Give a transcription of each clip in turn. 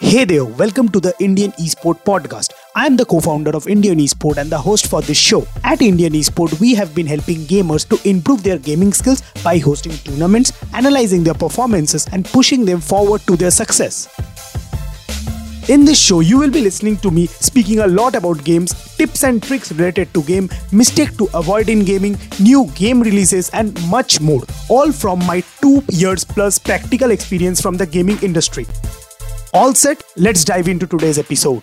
Hey there, welcome to the Indian Esport Podcast. I am the co founder of Indian Esport and the host for this show. At Indian Esport, we have been helping gamers to improve their gaming skills by hosting tournaments, analyzing their performances, and pushing them forward to their success. In this show, you will be listening to me speaking a lot about games, tips and tricks related to game, mistake to avoid in gaming, new game releases, and much more. All from my two years plus practical experience from the gaming industry. All set, let's dive into today's episode.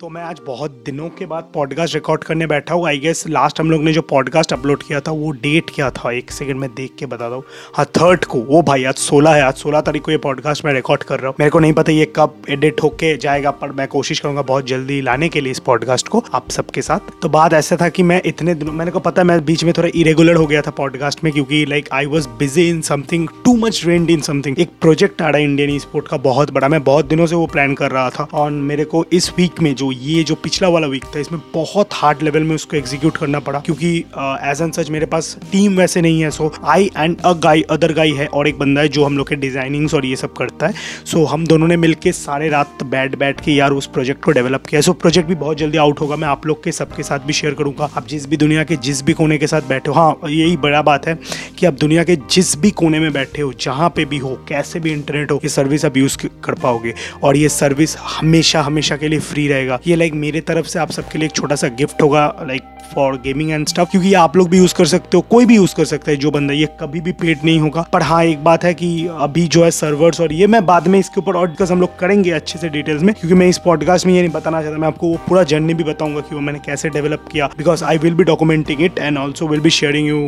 तो मैं आज बहुत दिनों के बाद podcast record करने बैठा हूँ। आई गेस लास्ट हम लोग ने जो पॉडकास्ट अपलोड किया था, वो डेट क्या था? एक सेकंड में देख के बताता हूँ हाँ थर्ड को। वो भाई, आज सोलह है। आज सोलह तारीख को ये पॉडकास्ट मैं रिकॉर्ड कर रहा हूँ। मेरे को नहीं पता ये कब एडिट होके जाएगा, पर मैं कोशिश करूँगा बहुत जल्दी लाने के लिए इस पॉडकास्ट को आप सबके साथ। तो बात ऐसा था कि मैं इतने दिनों, मैंने को पता मैं बीच में थोड़ा इरेगुलर हो गया था पॉडकास्ट में, क्योंकि like I was busy in something too much red in something एक प्रोजेक्ट आ रहा है इंडियन स्पोर्ट का, बहुत बड़ा। मैं बहुत दिनों से वो प्लान कर रहा था। और मेरे को इस वीक में जो ये जो पिछला वाला वीक था इसमें बहुत हार्ड लेवल में उसको एग्जीक्यूट करना पड़ा क्योंकि एज एन सच मेरे पास टीम वैसे नहीं है सो आई एंड अ गाई अदर गाई है और एक बंदा है जो हम लोग के डिजाइनिंग्स और ये सब करता है। सो so, हम दोनों ने मिलकर सारे रात बैठ बैठ के यार उस प्रोजेक्ट को डेवलप किया। सो so, प्रोजेक्ट भी बहुत जल्दी आउट होगा मैं आप लोग के सबके साथ भी शेयर करूँगा। आप जिस भी दुनिया के जिस भी कोने के साथ बैठे हो हाँ यही बड़ा बात है कि आप दुनिया के जिस भी कोने में बैठे हो जहाँ पे भी हो कैसे भी इंटरनेट हो ये सर्विस आप यूज़ कर पाओगे। और ये सर्विस हमेशा हमेशा के लिए फ्री रहेगा। ये लाइक मेरे तरफ़ से आप सबके लिए एक छोटा सा गिफ्ट होगा like for gaming and stuff क्योंकि आप लोग भी यूज़ कर सकते हो, कोई भी यूज़ कर सकता है जो बंदा ये कभी भी पेड नहीं होगा। पर हाँ एक बात है कि अभी जो है सर्वर्स और ये मैं बाद में इसके ऊपर और हम लोग करेंगे अच्छे से डिटेल्स में, क्योंकि मैं इस पॉडकास्ट में ये नहीं बताना चाहता, मैं आपको वो पूरा जर्नी भी बताऊँगा कि वो मैंने कैसे डेवलप किया because I will be documenting it and also will be sharing you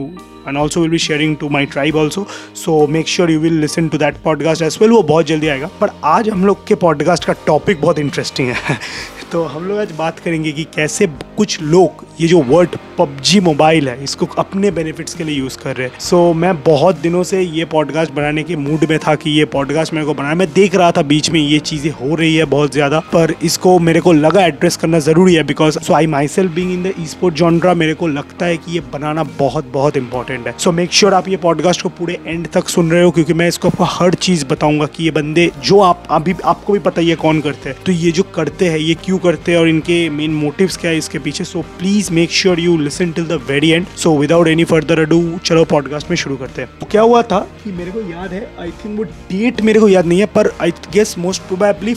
and also will be sharing to my tribe also so make sure you will listen to that podcast as well वो बहुत जल्दी आएगा। पर आज हम लोग के podcast का टॉपिक बहुत इंटरेस्टिंग है। तो हम लोग आज बात करेंगे कि कैसे कुछ लोग ये जो वर्ड पबजी मोबाइल है इसको अपने बेनिफिट्स के लिए यूज़ कर रहे हैं। सो so, मैं बहुत दिनों से ये पॉडकास्ट बनाने के मूड में था कि ये पॉडकास्ट मेरे को बनाना मैं देख रहा था बीच में ये चीज़ें हो रही है बहुत ज़्यादा पर इसको मेरे को लगा एड्रेस करना ज़रूरी है because so I myself being in the sport genre मेरे को लगता है कि ये बनाना बहुत बहुत इंपॉर्टेंट है। सो मेक श्योर आप ये पॉडकास्ट को पूरे एंड तक सुन रहे हो क्योंकि मैं इसको आपको हर चीज़ बताऊँगा कि ये बंदे जो आप अभी आपको भी पता ही है कौन करते हैं। तो ये जो करते हैं ये क्यों करते हैं और इनके मेन मोटिव्स क्या है इसके पीछे? So please make sure you listen till the very end so without any further ado चलो पॉडकास्ट में शुरू करते हैं। तो क्या हुआ था कि मेरे को याद है आई थिंक वो डेट मेरे को याद नहीं है, पर I guess most probably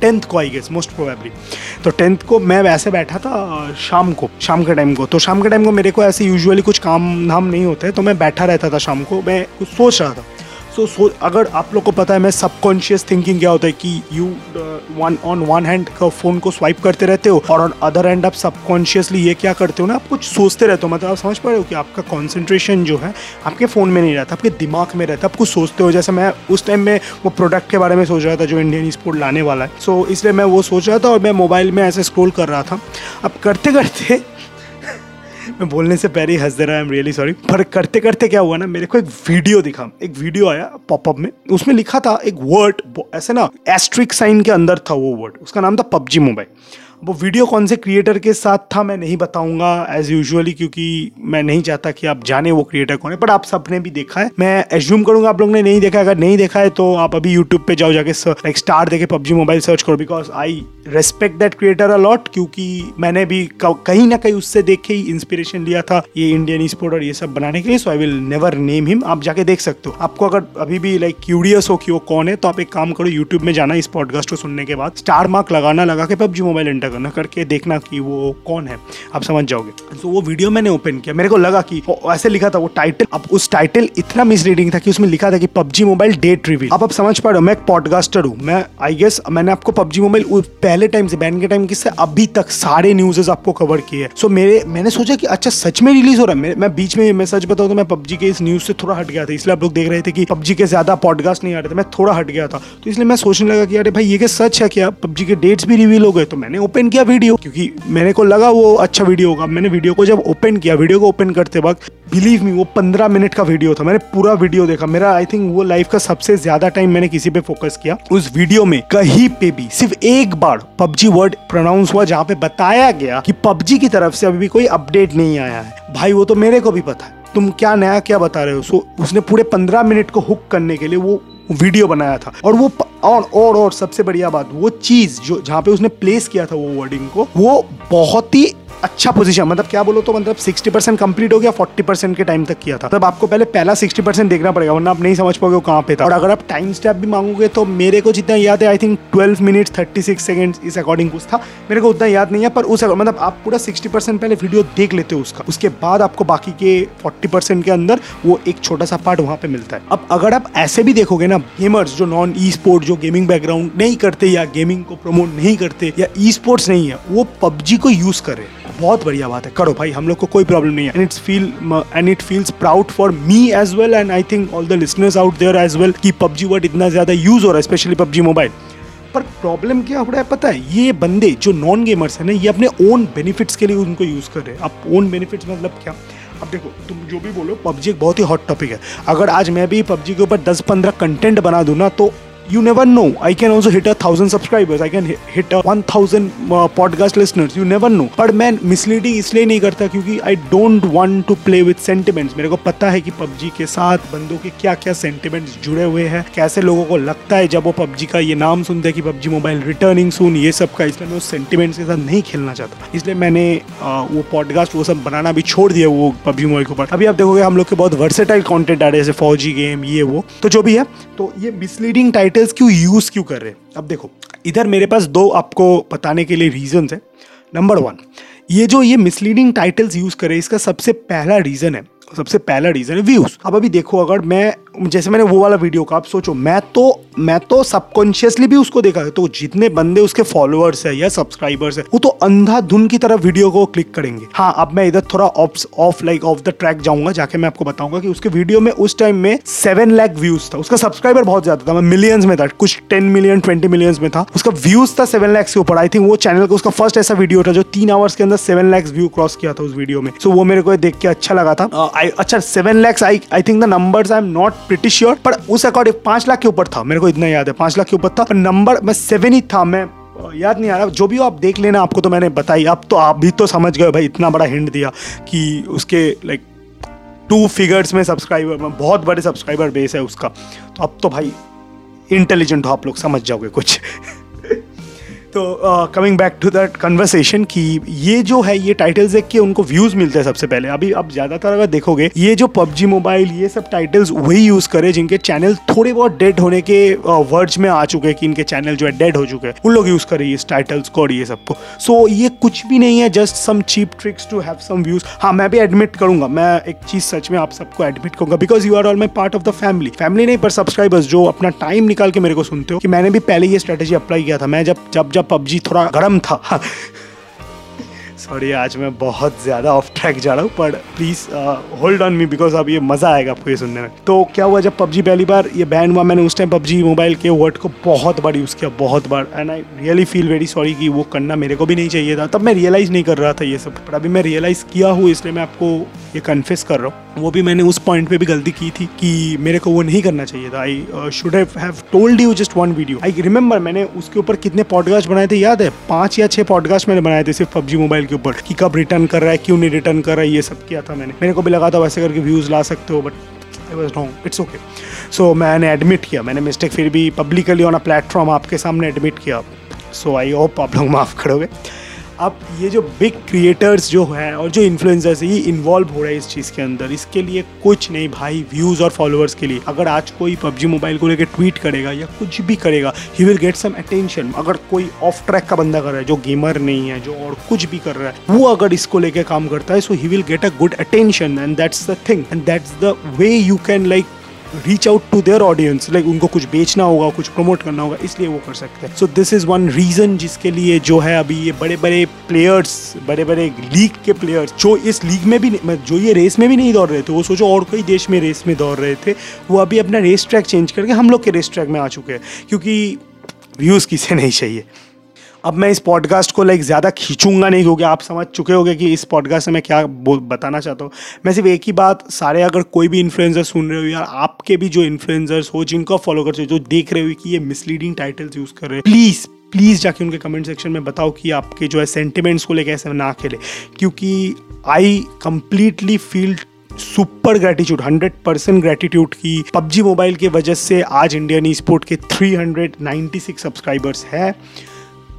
tenth को आई गेस मोस्ट प्रोबेबली तो टेंथ को मैं वैसे बैठा था शाम को, शाम के टाइम को। तो शाम के टाइम को मेरे को ऐसे यूजुअली कुछ काम धाम नहीं होते तो मैं बैठा रहता था शाम को। मैं कुछ सोच रहा था। सो so, so, अगर आप लोग को पता है मैं सबकॉन्शियस थिंकिंग क्या होता है कि you one on one hand phone को स्वाइप करते रहते हो और ऑन अदर हैंड आप सबकॉन्शियसली ये क्या करते हो ना आप कुछ सोचते रहते हो। मतलब आप समझ पा रहे हो कि आपका कॉन्सेंट्रेशन जो है आपके फ़ोन में नहीं रहता आपके दिमाग में रहता आप कुछ सोचते हो। जैसे मैं उस टाइम में वो प्रोडक्ट के बारे में सोच रहा था जो इंडियन स्पोर्ट लाने वाला है। सो so, इसलिए मैं वो सोच रहा था और मैं मोबाइल में ऐसे स्क्रोल कर रहा था। अब करते करते मैं बोलने से पहले ही हंस दे रहा है एम रियली सॉरी पर करते करते क्या हुआ ना, मेरे को एक वीडियो दिखा। एक वीडियो आया पॉपअप में। उसमें लिखा था एक वर्ड ऐसे ना एस्ट्रिक साइन के अंदर था वो वर्ड उसका नाम था पबजी मोबाइल वो वीडियो कौन से क्रिएटर के साथ था मैं नहीं बताऊँगा एज यूजुअली क्योंकि मैं नहीं चाहता कि आप जाने वो क्रिएटर कौन है पर आप सबने भी देखा है। मैं एज्यूम करूँगा, आप लोग ने नहीं देखा, अगर नहीं देखा है तो आप अभी यूट्यूब पे जाओ, जाके लाइक स्टार देखे पबजी मोबाइल सर्च करो because I respect that creator a lot क्योंकि मैंने भी कहीं ना कहीं उससे देख के ही इंस्पिरेशन लिया था ये इंडियन स्पोर्ट और ये सब बनाने के लिए so I will never name him आप जाके देख सकते हो। आपको अगर अभी भी लाइक क्यूरियस हो कि वो कौन है तो आप एक काम करो यूट्यूब में जाना इस पॉडकास्ट को सुनने के बाद स्टार मार्क लगाना, लगा के पबजी मोबाइल एंटर करना करके देखना कि वो कौन है। आप समझ जाओगे। तो वो वीडियो मैंने ओपन किया। मेरे को लगा कि ऐसे लिखा था, वो टाइटल अब उस टाइटल इतना मिसरीडिंग था कि उसमें लिखा था कि पबजी मोबाइल डेट रिवील अब आप समझ पा रहे हो, मैं एक पॉडकास्टर हूँ। मैं आई गेस मैंने आपको पबजी मोबाइल पहले टाइम से बैन के टाइम किससे, अभी तक सारे न्यूजेस आपको कवर किए सो मेरे, मैंने सोचा कि अच्छा सच में रिलीज़ हो रहा है। मैं बीच में, मैं सच बताऊँ तो मैं पबजी के इस न्यूज़ से थोड़ा हट गया था। इसलिए आप लोग देख रहे थे कि पबजी के ज़्यादा पॉडकास्ट नहीं आ रहे थे। मैं थोड़ा हट गया था। तो इसलिए मैं सोचने लगा कि अरे भाई, ये सच है? क्या पबजी के डेट्स भी रिवील हो गए? तो मैंने ओपन किया वीडियो, क्योंकि मेरे को लगा वो अच्छा वीडियो होगा। मैंने वीडियो को जब ओपन किया, वीडियो को ओपन करते वक्त बिलीव मी वो पंद्रह मिनट का वीडियो था। मैंने पूरा वीडियो देखा। मेरा आई थिंक वो लाइफ का सबसे ज़्यादा टाइम मैंने किसी पे फोकस किया। उस वीडियो में कहीं पे भी सिर्फ़ एक बार पबजी वर्ड प्रोनाउंस हुआ, जहाँ पे बताया गया कि पबजी की तरफ़ से अभी भी कोई अपडेट नहीं आया है। भाई, वो तो मेरे को भी पता है। तुम क्या नया क्या बता रहे हो? सो उसने पूरे पंद्रह मिनट को हुक करने के लिए वो वीडियो बनाया था। और वो और और और सबसे बढ़िया बात, वो चीज़ जो जहाँ पे उसने प्लेस किया था वो वर्डिंग को, वो बहुत ही अच्छा पोजीशन मतलब क्या बोलो तो मतलब 60 परसेंट कंप्लीट हो गया 40 परसेंट के टाइम तक किया था। तब आपको पहले पहला 60 परसेंट देखना पड़ेगा, वरना आप नहीं समझ पाओगे वो कहाँ पे था। और अगर आप टाइम स्टेप भी मांगोगे तो मेरे को जितना याद है आई थिंक 12 मिनट 36 सेकंड इस अकॉर्डिंग कुछ था। मेरे को उतना याद नहीं है, पर उस मतलब आप पूरा सिक्सटी पहले वीडियो देख लेते हो उसका। उसके बाद आपको बाकी के फोर्टी के अंदर वो एक छोटा सा पार्ट वहाँ पे मिलता है। अब अगर आप ऐसे भी देखोगे ना गेमर्स जो नॉन ई स्पोर्ट जो गेमिंग बैकग्राउंड नहीं करते या गेमिंग को प्रमोट नहीं करते या ई स्पोर्ट्स नहीं है, वो पबजी को यूज़ करे। बहुत बढ़िया बात है। करो भाई, हम लोग को कोई प्रॉब्लम नहीं है। And it's feel and it feels proud for me as well and I think all the listeners out there as well कि पबजी वर्ड इतना ज़्यादा यूज़ हो रहा है स्पेशली पबजी मोबाइल पर प्रॉब्लम क्या हो रहा है पता है? ये बंदे जो नॉन गेमर्स हैं ना, ये अपने ओन बेनिफिट्स के लिए उनको यूज़ कर रहे हैं। अब ओन बेनिफिट्स मतलब क्या? अब देखो, तुम जो भी बोलो, पबजी एक बहुत ही हॉट टॉपिक है। अगर आज मैं भी पबजी के ऊपर दस पंद्रह कंटेंट बना दूँ ना तो you never know. I can also hit a thousand subscribers. I can hit a 1000 uh, podcast listeners. You never know. पर मैं मिसलीडिंग इसलिए नहीं करता क्योंकि I don't want to play with sentiments मेरे को पता है कि पबजी के साथ बंदों के क्या क्या सेंटिमेंट्स जुड़े हुए हैं कैसे लोगों को लगता है जब वो पबजी का ये नाम सुनते हैं कि पबजी मोबाइल रिटर्निंग सुन ये सब का। इसलिए मैं उस सेंटिमेंट्स के साथ नहीं खेलना चाहता। इसलिए मैंने आ, वो पॉडकास्ट वो सब बनाना भी छोड़ दिया वो पबजी मोबाइल के ऊपर। अभी आप देखोगे हम लोग के बहुत वर्सेटाइल कॉन्टेंट आ रहे हैं जैसे फौजी गेम ये वो। तो जो भी है तो ये मिसलीडिंग टाइटल टाइटल्स क्यों यूज़ क्यों कर रहे हैं? अब देखो, इधर मेरे पास दो आपको बताने के लिए रीजन है। नंबर वन ये जो ये मिसलीडिंग टाइटल्स यूज़ करे इसका सबसे पहला रीज़न है, सबसे पहला रीज़न है व्यूज़ अब अभी देखो, अगर मैं जैसे मैंने वो वाला वीडियो का, आप सोचो, मैं तो मैं तो सबकॉन्शियसली भी उसको देखा। है तो जितने बंदे उसके फॉलोअर्स है या सब्सक्राइबर्स है, वो तो अंधाधुन की तरह वीडियो को क्लिक करेंगे। हाँ अब मैं इधर थोड़ा off off like off the track जाऊँगा, जाके मैं आपको बताऊँगा कि उसके वीडियो में उस टाइम में सेवन लाख व्यूज़ था। उसका सब्सक्राइबर बहुत ज़्यादा था, मैं मिलियंस में था, कुछ टेन मिलियन ट्वेंटी मिलियंस में था। उसका व्यूज़ था सेवन लैक्स के ऊपर। आई थिंक वो चैनल का उसका फ़र्स्ट ऐसा वीडियो था जो तीन आवर्स के अंदर सेवन लैक्स व्यू क्रॉस किया था उस वीडियो में। सो वो मेरे को देख के अच्छा लगा था। अच्छा seven lakhs I I think the numbers I am not pretty sure पर उस अकॉर्डिंग पाँच लाख के ऊपर था। मेरे को इतना याद है, पाँच लाख के ऊपर था। पर नंबर मैं सेवन ही था मैं। याद नहीं आ रहा। जो भी हो आप देख लेना, आपको तो मैंने बताई। अब तो आप भी तो समझ गए भाई, इतना बड़ा हिंट दिया कि उसके लाइक टू फिगर्स में सब्सक्राइबर में बहुत बड़े सब्सक्राइबर बेस है उसका। तो अब तो भाई इंटेलिजेंट हो आप लोग, समझ जाओगे कुछ। तो coming back to that conversation कि ये जो है ये टाइटल्स देख के उनको व्यूज़ मिलते हैं सबसे पहले। अभी अब ज़्यादातर अगर देखोगे ये जो पबजी मोबाइल ये सब टाइटल्स वही यूज़ करे जिनके चैनल थोड़े बहुत डेड होने के वर्ड्स में आ चुके हैं कि इनके चैनल जो है डेड हो चुके हैं। उन लोग यूज़ करे इस टाइटल्स को और ये सबको। सो so, ये कुछ भी नहीं है just some cheap tricks to have some views हाँ मैं भी एडमिट करूँगा मैं एक चीज़ सच में आप सबको एडमिट करूँगा। Because you are all my part of the family family नहीं पर सब्सक्राइबर्स जो अपना टाइम निकाल के मेरे को सुनते हो कि मैंने भी पहले ये स्ट्रेटेजी अप्लाई किया था। मैं जब जब जब पबजी थोड़ा गर्म था। सॉरी आज मैं बहुत ज़्यादा ऑफ़ ट्रैक जा रहा हूँ पर please hold on me because अब ये मज़ा आएगा आपको ये सुनने में। तो क्या हुआ जब पबजी पहली बार ये बैन हुआ? मैंने उस टाइम पबजी मोबाइल के वर्ड को बहुत बार यूज़ किया, बहुत बार। And I really feel very sorry कि वो करना मेरे को भी नहीं चाहिए था। तब मैं रियलाइज़ नहीं कर रहा था ये सब पर अभी मैं रियलाइज़ किया हूँ, इसलिए मैं आपको ये कन्फेस कर रहा हूँ। वो भी मैंने उस पॉइंट पे भी गलती की थी कि मेरे को वो नहीं करना चाहिए था। I should have told you just one video I remember मैंने उसके ऊपर कितने पॉडकास्ट बनाए थे, याद है? पाँच या छह पॉडकास्ट मैंने बनाए थे सिर्फ़ पबजी मोबाइल के ऊपर कि कब रिटर्न कर रहा है, क्यों नहीं रिटर्न कर रहा है, ये सब किया था मैंने। मेरे को भी लगा था वैसे करके व्यूज़ ला सकते हो but I was wrong it's okay so मैंने एडमिट किया। मैंने मिस्टेक फिर भी पब्लिकली ऑन अ प्लेटफॉर्म आपके सामने एडमिट किया। सो आई होप आप लोग माफ़ करोगे। अब ये जो बिग क्रिएटर्स जो हैं और जो इन्फ्लुएंसर्स ये इन्वॉल्व हो रहा है इस चीज़ के अंदर। इसके लिए कुछ नहीं भाई व्यूज़ और फॉलोअर्स के लिए। अगर आज कोई पबजी मोबाइल को लेकर ट्वीट करेगा या कुछ भी करेगा he will get some attention अगर कोई ऑफ़ ट्रैक का बंदा कर रहा है, जो गेमर नहीं है, जो और कुछ भी कर रहा है, वो अगर इसको लेकर काम करता है so he will get a good attention and that's the thing and that's the way you can like reach out to their audience like उनको कुछ बेचना होगा, कुछ प्रमोट करना होगा, इसलिए वो कर सकते हैं। So this is one reason जिसके लिए जो है अभी ये बड़े बड़े प्लेयर्स बड़े बड़े लीग के प्लेयर्स जो इस लीग में भी जो ये रेस में भी नहीं दौड़ रहे थे, वो सोचो और कोई देश में रेस में दौड़ रहे थे, वो अभी अपना रेस ट्रैक चेंज करके हम लोग के रेस ट्रैक में आ चुके हैं, क्योंकि व्यूज़ किसे नहीं चाहिए। अब मैं इस पॉडकास्ट को लाइक ज़्यादा खींचूँगा नहीं, क्योंकि आप समझ चुके होंगे कि इस पॉडकास्ट से मैं क्या बताना चाहता हूँ। मैं सिर्फ़ एक ही बात, सारे अगर कोई भी इन्फ्लुएंसर सुन रहे हो, या आपके भी जो इन्फ्लुएंसर्स हो, जिनको फॉलो करते हो, जो देख रहे हो कि ये मिसलीडिंग टाइटल्स यूज़ कर रहे हैं प्लीज़ प्लीज़ जाके उनके कमेंट सेक्शन में बताओ कि आपके जो है सेंटिमेंट्स को लेकर ऐसे ना खेले। क्योंकि I completely feel super gratitude hundred percent gratitude की पबजी मोबाइल की वजह से आज इंडियन ई स्पोर्ट के 396 सब्सक्राइबर्स है।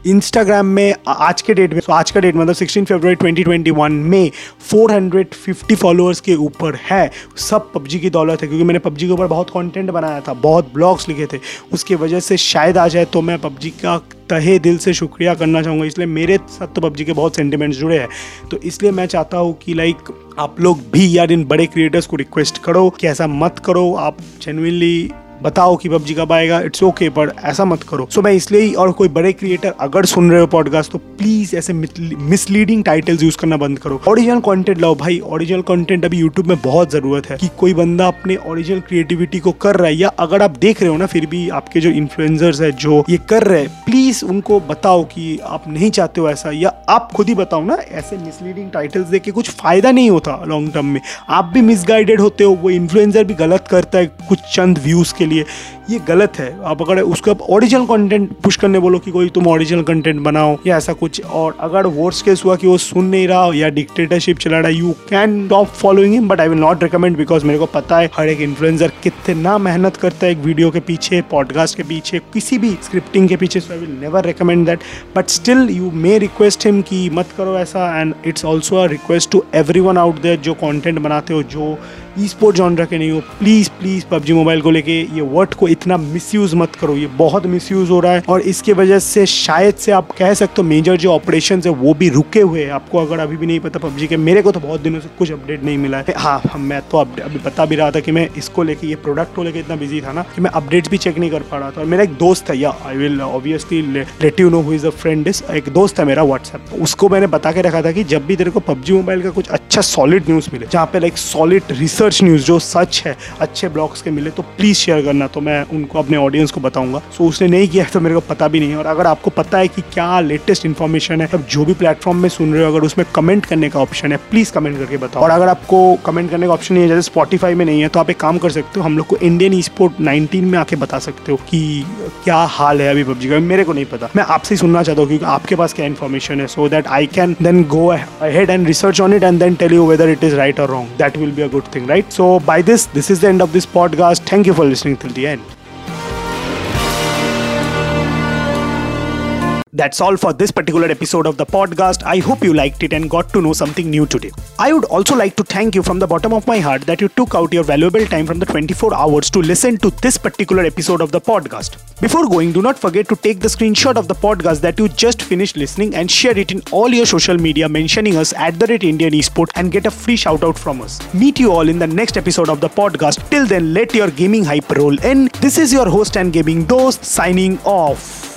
इंस्टाग्राम में आज के डेट में तो आज का डेट मतलब 16 फरवरी 2021 में 450 फॉलोअर्स के ऊपर है। सब पबजी की दौलत है, क्योंकि मैंने पबजी के ऊपर बहुत कंटेंट बनाया था, बहुत ब्लॉग्स लिखे थे। उसकी वजह से शायद आ जाए तो मैं पबजी का तहे दिल से शुक्रिया करना चाहूँगा। इसलिए मेरे साथ तो पबजी के बहुत सेंटिमेंट्स जुड़े हैं। तो इसलिए मैं चाहता हूँ कि लाइक आप लोग भी यार इन बड़े क्रिएटर्स को रिक्वेस्ट करो, कि ऐसा मत करो। आप जेनविनली बताओ कि पबजी कब आएगा इट्स ओके पर ऐसा मत करो। सो so, मैं इसलिए और कोई बड़े क्रिएटर अगर सुन रहे हो पॉडकास्ट तो प्लीज़ ऐसे मिसलीडिंग टाइटल्स यूज़ करना बंद करो। ओरिजिनल कंटेंट लाओ भाई ओरिजिनल कंटेंट अभी यूट्यूब में बहुत ज़रूरत है कि कोई बंदा अपने ओरिजिनल क्रिएटिविटी को कर रहा है या अगर आप देख रहे हो ना फिर भी आपके जो इन्फ्लुएंसर्स है जो ये कर रहे हैं प्लीज़ उनको बताओ कि आप नहीं चाहते हो ऐसा या आप खुद ही बताओ ना ऐसे मिसलीडिंग टाइटल्स देख के कुछ फ़ायदा नहीं होता लॉन्ग टर्म में। आप भी मिसगाइडेड होते हो वो इन्फ्लुएंसर भी गलत करता है कुछ चंद व्यूज़ के लिए ये गलत है। आप अगर उसको आप ओरिजिनल कंटेंट पुश करने बोलो कि कोई तुम ओरिजिनल कंटेंट बनाओ या ऐसा कुछ, और अगर वर्स केस हुआ कि वो सुन नहीं रहा या डिक्टेटरशिप चला रहा you can stop following him but I will not recommend because मेरे को पता है हर एक इन्फ्लुएंसर कितना मेहनत करता है एक वीडियो के पीछे पॉडकास्ट के पीछे, किसी भी स्क्रिप्टिंग के पीछे so I will never recommend that but still you may request him कि मत करो ऐसा and it's also a request to everyone out there जो कॉन्टेंट बनाते हो, जो ई स्पोर्ट जॉनरा के नहीं हो प्लीज़ प्लीज़ पबजी मोबाइल को लेके ये वर्ड को इतना मिसयूज़ मत करो, ये बहुत मिसयूज़ हो रहा है। और इसके वजह से शायद से आप कह सकते हो मेजर जो ऑपरेशन है, वो भी रुके हुए हैं। आपको अगर अभी भी नहीं पता पबजी के, मेरे को तो बहुत दिनों से कुछ अपडेट नहीं मिला है। हाँ मैं तो अभी बता भी रहा था कि मैं इसको लेके, ये प्रोडक्ट को लेकर इतना बिज़ी था ना, कि मैं अपडेट्स भी चेक नहीं कर पा रहा था। और मेरा एक दोस्त है, या I will obviously let you know who is a friend is एक दोस्त है मेरा व्हाट्सएप उसको मैंने बता के रखा था कि जब भी तेरे को पबजी मोबाइल का कुछ अच्छा सॉलिड न्यूज़ मिले, जहाँ पे like solid research research news जो सच है, अच्छे ब्लॉग्स के मिले तो प्लीज़ शेयर करना। तो मैं उनको अपने ऑडियंस को बताऊँगा। सो so, उसने नहीं किया तो मेरे को पता भी नहीं है। और अगर आपको पता है कि क्या लेटेस्ट इन्फॉर्मेशन है अब जो भी प्लेटफॉर्म में सुन रहे हो अगर उसमें कमेंट करने का ऑप्शन है प्लीज़ कमेंट करके बताओ। और अगर आपको कमेंट करने का ऑप्शन नहीं है जैसे स्पॉटीफाई में नहीं है तो आप एक काम कर सकते हो हम लोग को इंडियन ई स्पोर्ट नाइनटीन में आके बता सकते हो कि क्या हाल है अभी पबजी का। मेरे को नहीं पता। मैं आपसे ही सुनना चाहता हूँ क्योंकि आपके पास क्या इन्फॉर्मेशन है so that I can then go ahead and research on it and then tell you whether it is right और wrong that will be a good thing right so by this this is the end of this podcast. Thank you for listening till the end. That's all for this particular episode of the podcast. I hope you liked it and got to know something new today. I would also like to thank you from the bottom of my heart that you took out your valuable time from the 24 hours to listen to this particular episode of the podcast. Before going, do not forget to take the screenshot of the podcast that you just finished listening and share it in all your social media mentioning us at the rate Indian Esport and get a free shout out from us. Meet you all in the next episode of the podcast. Till then, let your gaming hype roll in. This is your host and gaming host signing off.